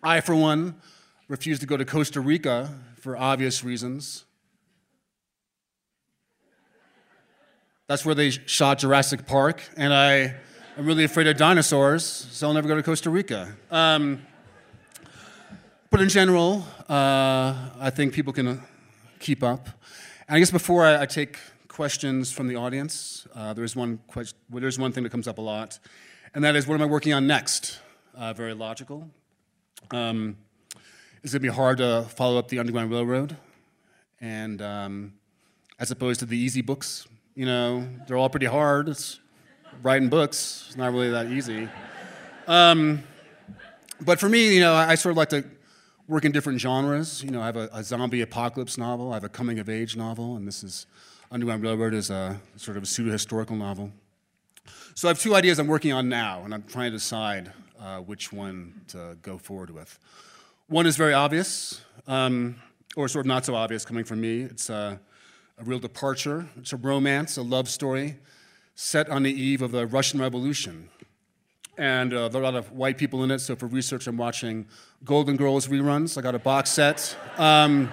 I, for one, refuse to go to Costa Rica for obvious reasons. That's where they shot Jurassic Park, and I am really afraid of dinosaurs, so I'll never go to Costa Rica. Um, but in general, uh, I think people can keep up. And I guess before I, I take questions from the audience, uh, there's one question, well, there's one thing that comes up a lot, and that is, what am I working on next? Uh, very logical. Um, it's going to be hard to follow up the Underground Railroad, and um, as opposed to the easy books, you know, they're all pretty hard. It's writing books. It's not really that easy. Um, but for me, you know, I, sort of like to work in different genres. You know, I have a, a zombie apocalypse novel, I have a coming of age novel, and this is Underground Railroad is a sort of a pseudo historical novel. So I have two ideas I'm working on now, and I'm trying to decide uh, which one to go forward with. One is very obvious, um, or sort of not so obvious coming from me. It's a, a real departure. It's a romance, a love story set on the eve of the Russian Revolution and uh, there are a lot of white people in it. So for research, I'm watching Golden Girls reruns. I got a box set. Um,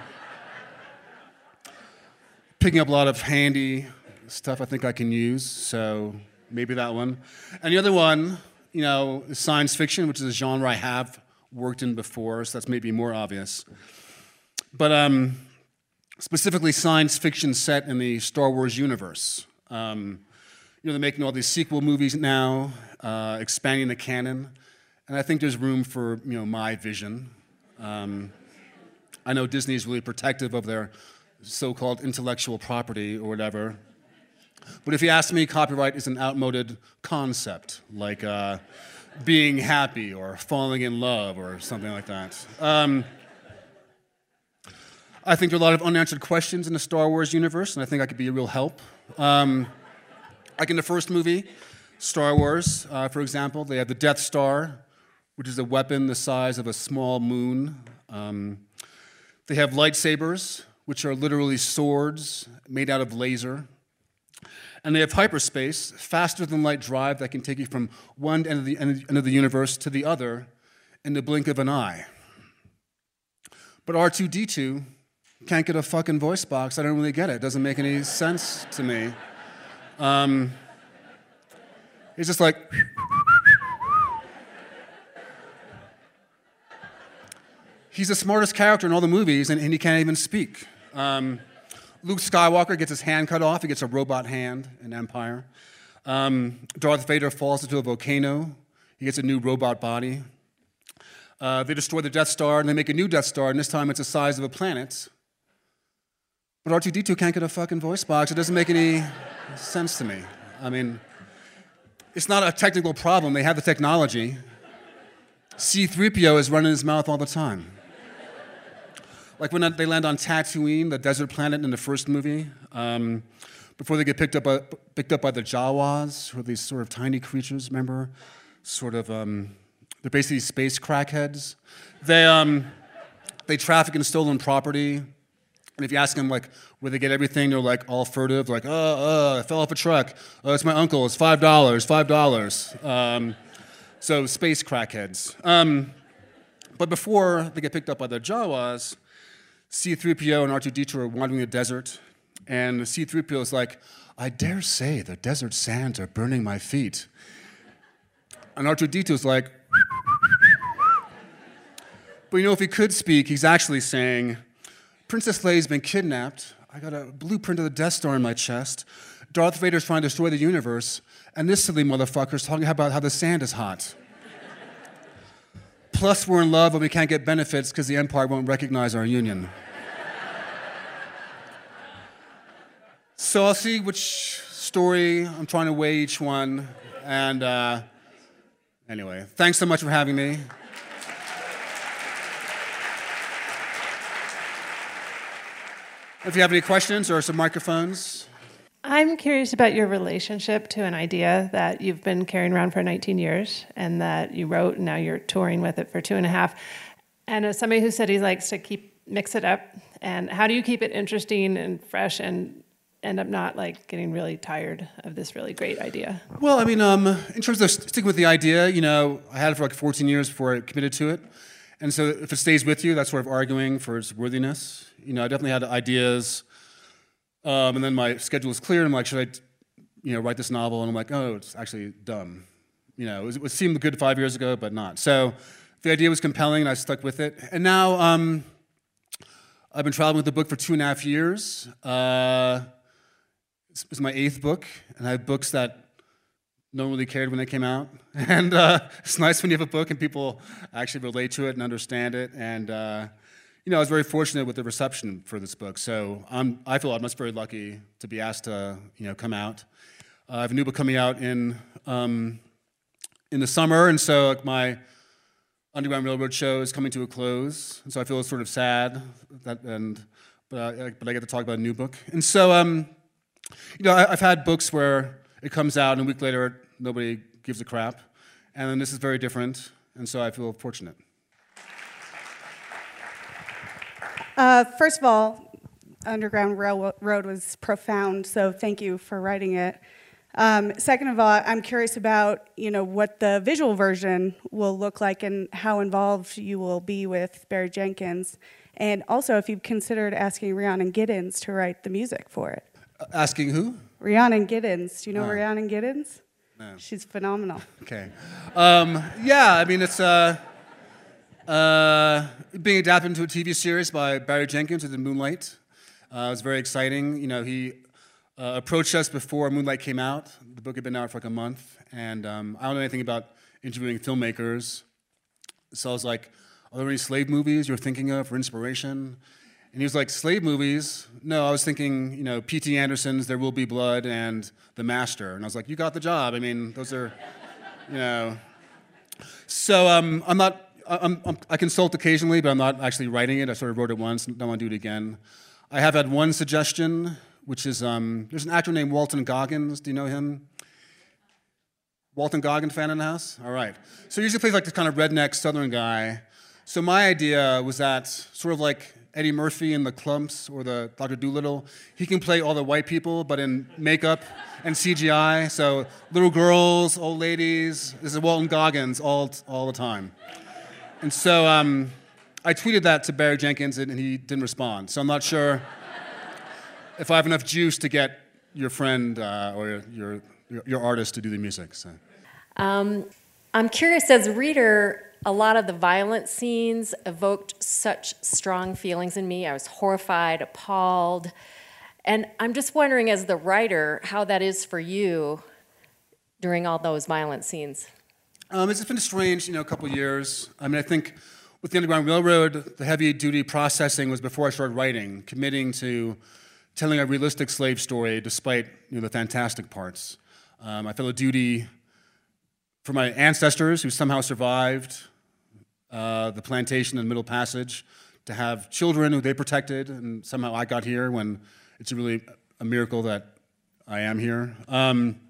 picking up a lot of handy stuff I think I can use. So maybe that one. And the other one, you know, science fiction, which is a genre I have worked in before. So that's maybe more obvious. But um, specifically, science fiction set in the Star Wars universe. Um, you know, they're making all these sequel movies now, uh, expanding the canon, and I think there's room for you know my vision. Um, I know Disney is really protective of their so-called intellectual property or whatever, but if you ask me, copyright is an outmoded concept, like uh, being happy or falling in love or something like that. Um, I think there are a lot of unanswered questions in the Star Wars universe, and I think I could be a real help. Um, like in the first movie, Star Wars, uh, for example, they have the Death Star, which is a weapon the size of a small moon. Um, they have lightsabers, which are literally swords made out of laser. And they have hyperspace, faster than light drive that can take you from one end of the, end of the universe to the other in the blink of an eye. But R2D2 can't get a fucking voice box. I don't really get it. It doesn't make any sense to me. Um, it's just like. He's the smartest character in all the movies, and, and he can't even speak. Um, Luke Skywalker gets his hand cut off. He gets a robot hand in Empire. Um, Darth Vader falls into a volcano. He gets a new robot body. Uh, they destroy the Death Star and they make a new Death Star, and this time it's the size of a planet. But R2D2 can't get a fucking voice box. It doesn't make any sense to me. I mean, it's not a technical problem. They have the technology. C3PO is running his mouth all the time. Like when they land on Tatooine, the desert planet in the first movie, um, before they get picked up, by, picked up by the Jawas, who are these sort of tiny creatures, remember? Sort of, um, they're basically space crackheads. They, um, they traffic in stolen property. And if you ask them like where they get everything, they're like all furtive, like, oh, oh, I fell off a truck. Oh, it's my uncle. It's five dollars. Five dollars. Um, so space crackheads. Um, but before they get picked up by the Jawas, C-3PO and R2-D2 are wandering the desert, and C-3PO is like, I dare say the desert sands are burning my feet. And R2-D2 is like, but you know, if he could speak, he's actually saying, Princess Leia's been kidnapped. I got a blueprint of the Death Star in my chest. Darth Vader's trying to destroy the universe. And this silly motherfucker's talking about how the sand is hot. Plus, we're in love, but we can't get benefits because the Empire won't recognize our union. so I'll see which story I'm trying to weigh each one. And uh, anyway, thanks so much for having me. If you have any questions or some microphones. I'm curious about your relationship to an idea that you've been carrying around for 19 years and that you wrote, and now you're touring with it for two and a half. And as somebody who said he likes to keep mix it up, and how do you keep it interesting and fresh and end up not like getting really tired of this really great idea? Well, I mean, um, in terms of sticking with the idea, you know, I had it for like 14 years before I committed to it. And so if it stays with you, that's sort of arguing for its worthiness. You know, I definitely had ideas, um, and then my schedule was clear, and I'm like, should I you know, write this novel, and I'm like, oh, it's actually dumb. You know, it, was, it seemed good five years ago, but not. So the idea was compelling, and I stuck with it. And now um, I've been traveling with the book for two and a half years. Uh, my eighth book, and I have books that no one really cared when they came out. And uh, it's nice when you have a book and people actually relate to it and understand it. And uh, you know, I was very fortunate with the reception for this book. So I'm, I feel I'm just very lucky to be asked to you know come out. Uh, I have a new book coming out in um, in the summer, and so like, my Underground Railroad show is coming to a close. And so I feel sort of sad that and but I, but I get to talk about a new book. And so um, you know, I, I've had books where it comes out, and a week later, nobody gives a crap. And then this is very different, and so I feel fortunate. Uh, first of all, Underground Railroad was profound, so thank you for writing it. Um, second of all, I'm curious about you know what the visual version will look like and how involved you will be with Barry Jenkins, and also if you've considered asking Rhiannon Giddens to write the music for it. Uh, asking who? Rhiannon Giddens. Do you know No. Rhiannon Giddens? No. She's phenomenal. Okay. Um, yeah, I mean, it's uh, uh, being adapted into a TV series by Barry Jenkins with Moonlight. Uh, it was very exciting. You know, he uh, approached us before Moonlight came out. The book had been out for like a month, and um, I don't know anything about interviewing filmmakers. So I was like, "Are there any slave movies you're thinking of for inspiration?" And he was like, "Slave movies? No, I was thinking, you know, P.T. Anderson's There Will Be Blood and The Master." And I was like, "You got the job. I mean, those are, you know." So um, I'm not. I'm, I'm, i consult occasionally, but I'm not actually writing it. I sort of wrote it once. Don't want to do it again. I have had one suggestion, which is um, there's an actor named Walton Goggins. Do you know him? Walton Goggins fan in the house? All right. So he usually plays like this kind of redneck Southern guy. So my idea was that sort of like Eddie Murphy in the Klumps or the Dr. Dolittle, he can play all the white people, but in makeup and CGI. So little girls, old ladies. This is Walton Goggins all, all the time. And so um, I tweeted that to Barry Jenkins, and he didn't respond. So I'm not sure if I have enough juice to get your friend uh, or your, your, your artist to do the music. So. Um, I'm curious, as a reader, a lot of the violent scenes evoked such strong feelings in me. I was horrified, appalled. And I'm just wondering, as the writer, how that is for you during all those violent scenes. Um, it's been a strange, you know, couple years. I mean, I think with the Underground Railroad, the heavy duty processing was before I started writing, committing to telling a realistic slave story despite you know, the fantastic parts. Um, I felt a duty for my ancestors who somehow survived uh, the plantation and Middle Passage to have children who they protected, and somehow I got here when it's really a miracle that I am here. Um,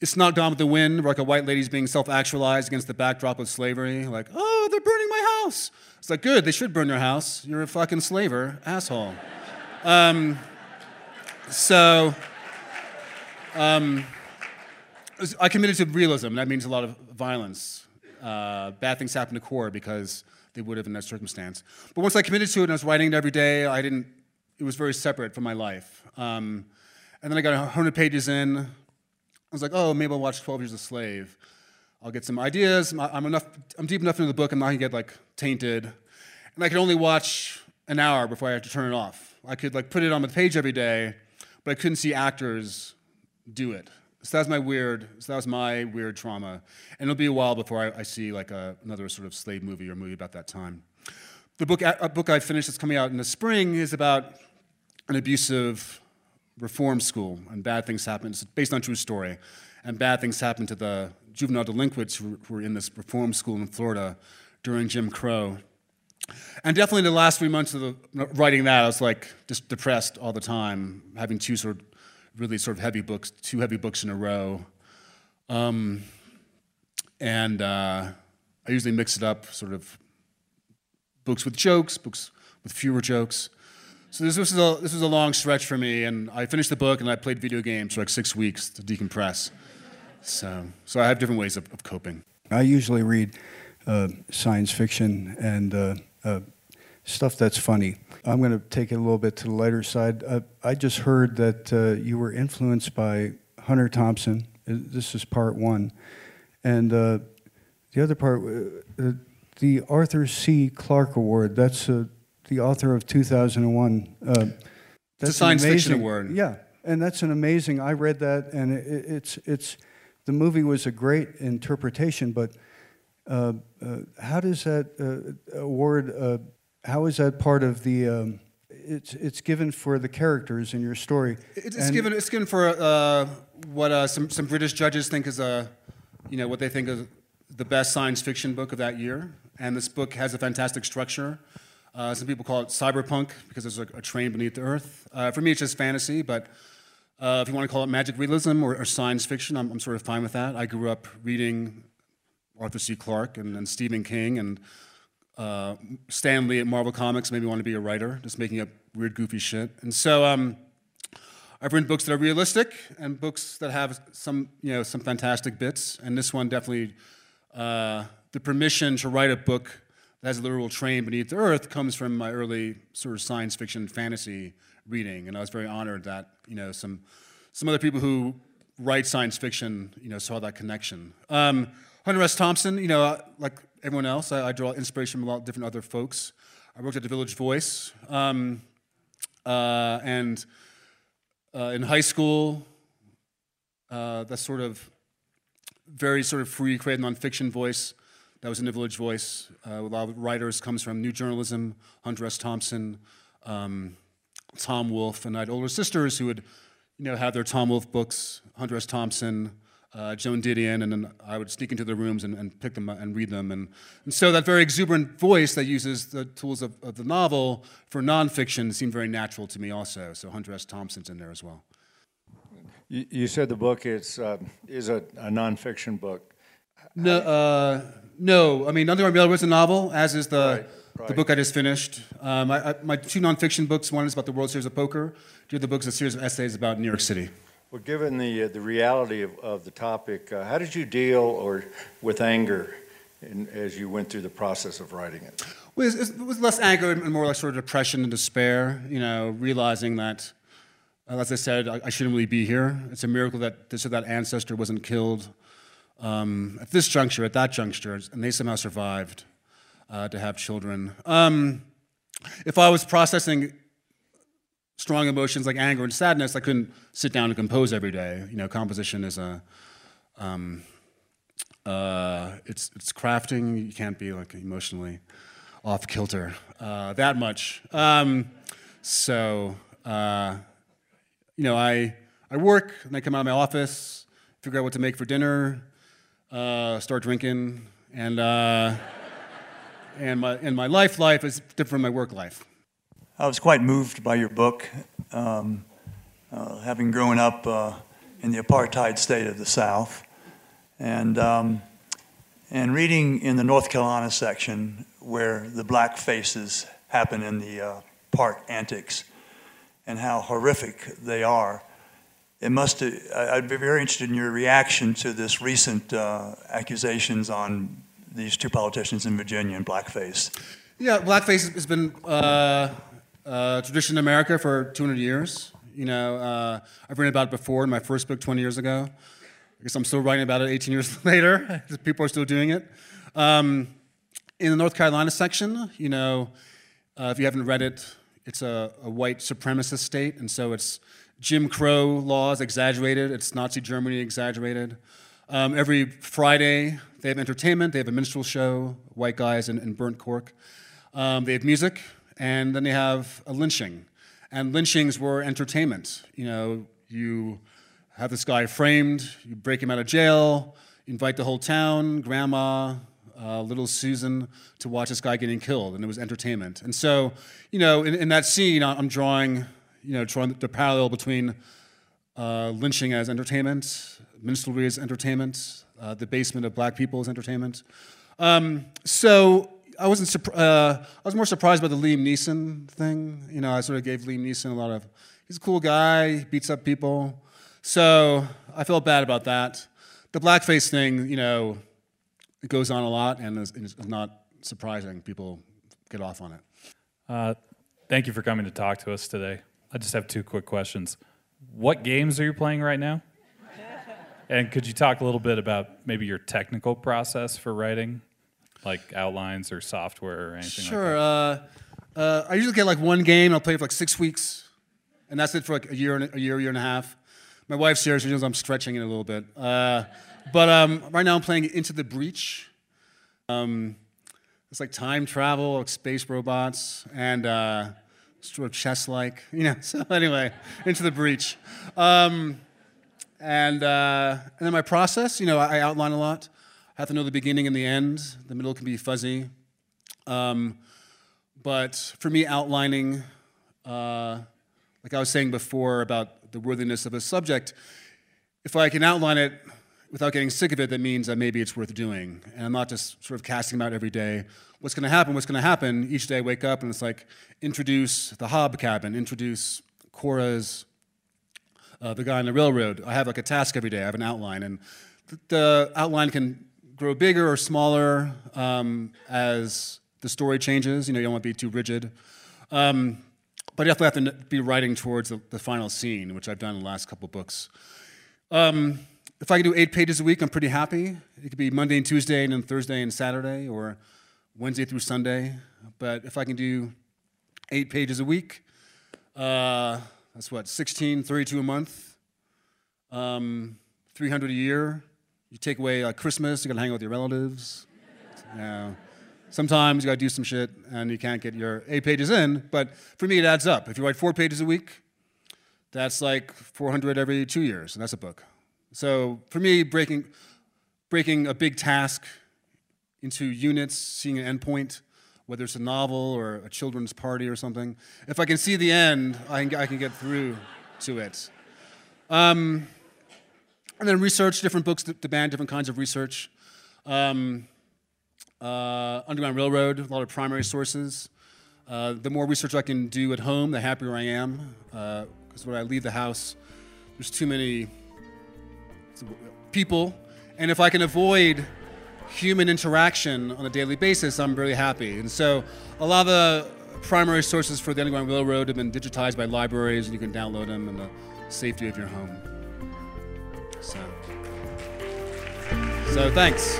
it's not Gone with the Wind, like a white lady's being self-actualized against the backdrop of slavery. Like, oh, they're burning my house. It's like, good, they should burn your house. You're a fucking slaver, asshole. um, so, um, I committed to realism. That means a lot of violence. Uh, bad things happen to Cora because they would have in that circumstance. But once I committed to it and I was writing it every day, I didn't. It was very separate from my life. Um, and then I got 100 pages in, was like, oh, maybe I'll watch 12 Years a Slave. I'll get some ideas. I'm, enough, I'm deep enough into the book, I'm not to get like tainted. And I could only watch an hour before I had to turn it off. I could like put it on the page every day, but I couldn't see actors do it. So that was my weird, so that was my weird trauma. And it'll be a while before I, I see like a, another sort of slave movie or movie about that time. The book, a book I finished that's coming out in the spring is about an abusive reform school, and bad things happen. It's based on true story, and bad things happen to the juvenile delinquents who were in this reform school in Florida during Jim Crow. And definitely the last three months of the, writing that, I was like just depressed all the time, having two sort of really sort of heavy books, two heavy books in a row. Um, and uh, I usually mix it up, sort of books with jokes, books with fewer jokes. So this, was a, this was a long stretch for me, and I finished the book and I played video games for like six weeks to decompress. So, so I have different ways of, of coping. I usually read uh, science fiction and uh, uh, stuff that's funny. I'm going to take it a little bit to the lighter side. I just heard that uh, you were influenced by Hunter Thompson. Uh, This is part one. And uh, the other part, the Arthur C. Clarke Award, that's uh, the author of 2001. Uh, that's a science fiction award. Yeah, and that's an amazing. I read that, and it, it's it's the movie was a great interpretation. But uh, uh, how does that uh, award? Uh, how is that part of the? Um, it's it's given for the characters in your story. It's, it's given. It's given for uh, what uh, some some British judges think is a, you know, what they think is the best science fiction book of that year. And this book has a fantastic structure. Uh, some people call it cyberpunk because there's a, a train beneath the earth. Uh, for me, it's just fantasy, but uh, if you want to call it magic realism or, or science fiction, I'm, I'm sort of fine with that. I grew up reading Arthur C. Clarke and, and Stephen King and uh, Stan Lee at Marvel Comics made me want to be a writer, just making up weird, goofy shit. And so um, I've written books that are realistic and books that have some, you know, some fantastic bits. And this one definitely, uh, the permission to write a book that has a literal train beneath the earth comes from my early sort of science fiction fantasy reading. And I was very honored that, you know, some, some other people who write science fiction, you know, saw that connection. Um, Hunter S. Thompson, you know, like everyone else, I, I draw inspiration from a lot of different other folks. I worked at the Village Voice, um, uh, and uh, in high school, uh, that sort of very sort of free, creative nonfiction voice that was in the Village Voice. Uh, a lot of writers comes from New Journalism, Hunter S. Thompson, um, Tom Wolfe, and I had older sisters who would, you know, have their Tom Wolfe books, Hunter S. Thompson, uh, Joan Didion, and then I would sneak into their rooms and, and pick them up and read them. And, and so that very exuberant voice that uses the tools of, of the novel for nonfiction seemed very natural to me also. So Hunter S. Thompson's in there as well. You, you said the book is, uh, is a, a nonfiction book. No, uh, no. I mean, Underground Railroad is a novel, as is the Right, the book I just finished. Um, I, I, my two nonfiction books. One is about the World Series of Poker. The other book is a series of essays about New York City. Well, given the, uh, the reality of, of the topic, uh, how did you deal or with anger in, as you went through the process of writing it? Well, it was, it was less anger and more like sort of depression and despair. You know, realizing that, uh, as I said, I, I shouldn't really be here. It's a miracle that this or that ancestor wasn't killed um, at this juncture, at that juncture, and they somehow survived uh, to have children. Um, if I was processing strong emotions like anger and sadness, I couldn't sit down and compose every day. You know, composition is a um, uh, it's it's crafting. You can't be like emotionally off kilter uh, that much. Um, so uh, you know, I I work and I come out of my office, figure out what to make for dinner, uh, start drinking, and uh, and my and my life life is different from my work life. I was quite moved by your book, um, uh, having grown up uh, in the apartheid state of the South, and um, and reading in the North Carolina section where the black faces happen in the uh, park antics, and how horrific they are. It must. I'd be very interested in your reaction to this recent uh, accusations on these two politicians in Virginia and blackface. Yeah, blackface has been uh, uh, tradition in America for 200 years. You know, uh, I've written about it before in my first book 20 years ago. I guess I'm still writing about it 18 years later. People are still doing it. Um, in the North Carolina section, you know, uh, if you haven't read it, it's a, a white supremacist state, and so it's Jim Crow laws exaggerated, it's Nazi Germany exaggerated. Um, every Friday, they have entertainment, they have a minstrel show, white guys in, in burnt cork. Um, they have music, and then they have a lynching. And lynchings were entertainment. You know, you have this guy framed, you break him out of jail, invite the whole town, grandma, uh, little Susan, to watch this guy getting killed, and it was entertainment. And so, you know, in, in that scene, I'm drawing, you know, drawing the parallel between uh, lynching as entertainment, minstrelsy as entertainment, uh, the basement of black people as entertainment. Um, so I wasn't. Uh, I was more surprised by the Liam Neeson thing. You know, I sort of gave Liam Neeson a lot of. He's a cool guy. Beats up people. So I felt bad about that. The blackface thing, you know, it goes on a lot and is not surprising. People get off on it. Uh, thank you for coming to talk to us today. I just have two quick questions. What games are you playing right now? And could you talk a little bit about maybe your technical process for writing, like outlines or software or anything Sure. like Uh, uh, I usually get like one game. I'll play it for like six weeks, and that's it for like a year, and a year, year and a half. My wife's here. She knows I'm stretching it a little bit. Uh, but um, right now I'm playing Into the Breach. Um, it's like time travel, like space robots, and uh, sort of chess-like, you know. So anyway, Into the Breach. Um, and, uh, and then my process, you know, I, I outline a lot. I have to know the beginning and the end. The middle can be fuzzy. Um, but for me, outlining, uh, like I was saying before about the worthiness of a subject, if I can outline it without getting sick of it, that means that maybe it's worth doing. And I'm not just sort of casting them out every day. What's going to happen? What's going to happen? Each day I wake up and it's like introduce the Hob cabin, introduce Cora's, uh, the guy on the railroad. I have like a task every day. I have an outline, and th- the outline can grow bigger or smaller um, as the story changes. You know, you don't want to be too rigid. Um, but you definitely have to be writing towards the, the final scene, which I've done in the last couple books. Um, if I can do eight pages a week, I'm pretty happy. It could be Monday and Tuesday, and then Thursday and Saturday, or Wednesday through Sunday. But if I can do eight pages a week, uh, that's what, 16, 32 a month, um, 300 a year. You take away uh, Christmas, you gotta hang out with your relatives. Sometimes you gotta do some shit and you can't get your eight pages in, but for me it adds up. If you write four pages a week, that's like 400 every two years, and that's a book. So for me, breaking, breaking a big task into units, seeing an endpoint, whether it's a novel or a children's party or something, if I can see the end, I can, I can get through to it. Um, and then research different books that demand different kinds of research. Um, uh, Underground Railroad, a lot of primary sources. Uh, the more research I can do at home, the happier I am. Because when I leave the house, there's too many people. And if I can avoid human interaction on a daily basis, I'm really happy. And so a lot of the primary sources for the Underground Railroad have been digitized by libraries, and you can download them in the safety of your home. So, so thanks.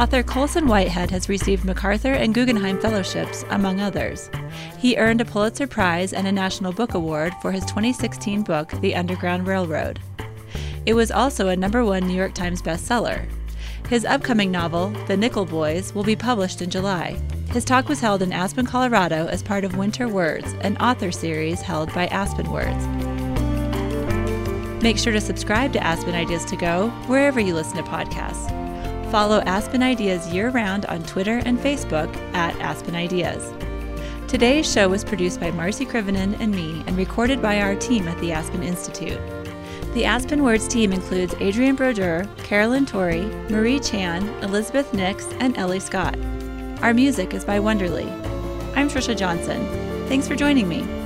Author Colson Whitehead has received MacArthur and Guggenheim Fellowships, among others. He earned a Pulitzer Prize and a National Book Award for his 2016 book, The Underground Railroad. It was also a number one New York Times bestseller. His upcoming novel, The Nickel Boys, will be published in July. His talk was held in Aspen, Colorado as part of Winter Words, an author series held by Aspen Words. Make sure to subscribe to Aspen Ideas to Go wherever you listen to podcasts. Follow Aspen Ideas year round on Twitter and Facebook at Aspen Ideas. Today's show was produced by Marci Krivonen and me and recorded by our team at the Aspen Institute. The Aspen Words team includes Adrienne Brodeur, Carolyn Torrey, Marie Chan, Elizabeth Nix, and Ellie Scott. Our music is by Wonderly. I'm Trisha Johnson. Thanks for joining me.